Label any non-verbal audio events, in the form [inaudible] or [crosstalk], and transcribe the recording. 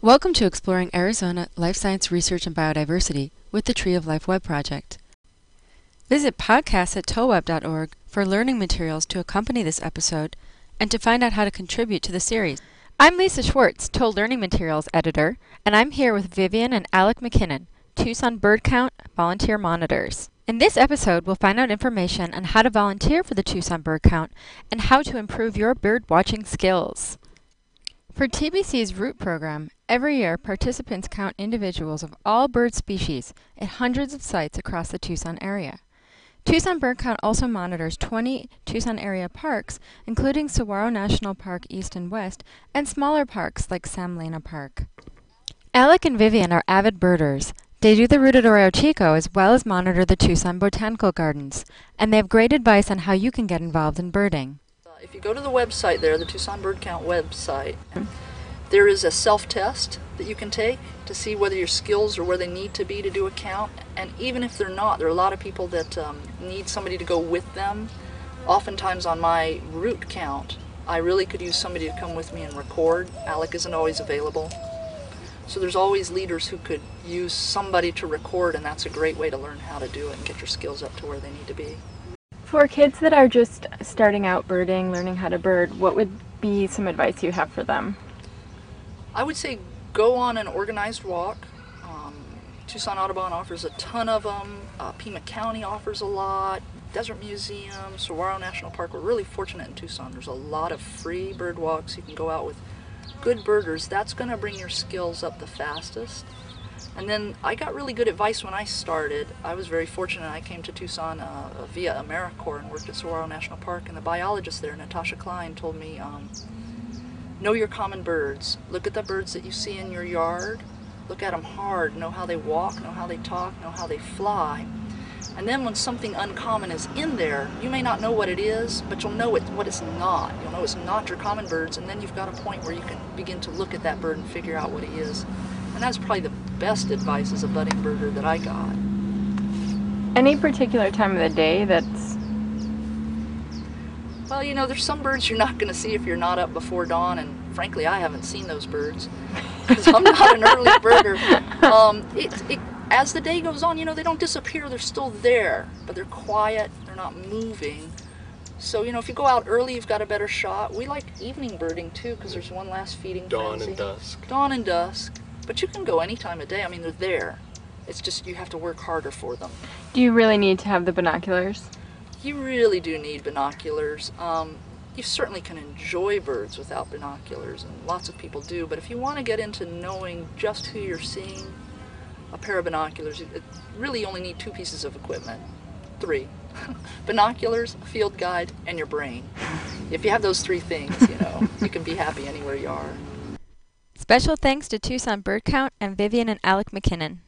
Welcome to Exploring Arizona Life Science Research and Biodiversity with the Tree of Life Web Project. Visit podcasts at tolweb.org for learning materials to accompany this episode and to find out how to contribute to the series. I'm Lisa Schwartz, Toll Learning Materials Editor, and I'm here with Vivian and Alec McKinnon, Tucson Bird Count volunteer monitors. In this episode, we'll find out information on how to volunteer for the Tucson Bird Count and how to improve your bird watching skills. For TBC's Route program, every year participants count individuals of all bird species at hundreds of sites across the Tucson area. Tucson Bird Count also monitors 20 Tucson area parks, including Saguaro National Park East and West, and smaller parks like Sam Lena Park. Alec and Vivian are avid birders. They do the Ruta de Arroyo Chico as well as monitor the Tucson Botanical Gardens, and they have great advice on how you can get involved in birding. If you go to the website there, the Tucson Bird Count website, there is a self-test that you can take to see whether your skills are where they need to be to do a count. And even if they're not, there are a lot of people that um, need somebody to go with them. Oftentimes on my route count, I really could use somebody to come with me and record. Alec isn't always available. So there's always leaders who could use somebody to record, and that's a great way to learn how to do it and get your skills up to where they need to be. For kids that are just starting out birding, learning how to bird, what would be some advice you have for them? I would say go on an organized walk. Um, Tucson Audubon offers a ton of them. Uh, Pima County offers a lot. Desert Museum, Saguaro National Park. We're really fortunate in Tucson. There's a lot of free bird walks. You can go out with good birders. That's going to bring your skills up the fastest. And then I got really good advice when I started. I was very fortunate. I came to Tucson uh, via AmeriCorps and worked at Saguaro National Park. And the biologist there, Natasha Klein, told me, um, know your common birds. Look at the birds that you see in your yard. Look at them hard. Know how they walk, know how they talk, know how they fly. And then when something uncommon is in there, you may not know what it is, but you'll know it, what it's not. You'll know it's not your common birds, and then you've got a point where you can begin to look at that bird and figure out what he is. And that's probably the best advice as a budding birder that I got. Any particular time of the day that's Well, you know, there's some birds you're not going to see if you're not up before dawn, and frankly, I haven't seen those birds because I'm not an early [laughs] birder. Um, it, it, as the day goes on, you know, they don't disappear, they're still there, but they're quiet, they're not moving. So, you know, if you go out early, you've got a better shot. We like evening birding too because there's one last feeding Dawn frenzy. and dusk. Dawn and dusk. But you can go any time of day. I mean, they're there. It's just you have to work harder for them. do you really need to have the binoculars? You really do need binoculars. Um, you certainly can enjoy birds without binoculars, and lots of people do. But if you want to get into knowing just who you're seeing, a pair of binoculars, you really only need two pieces of equipment. Three. [laughs] binoculars, a field guide, and your brain. If you have those three things, you know, you can be happy anywhere you are. Special thanks to Tucson Bird Count and Vivian and Alec McKinnon.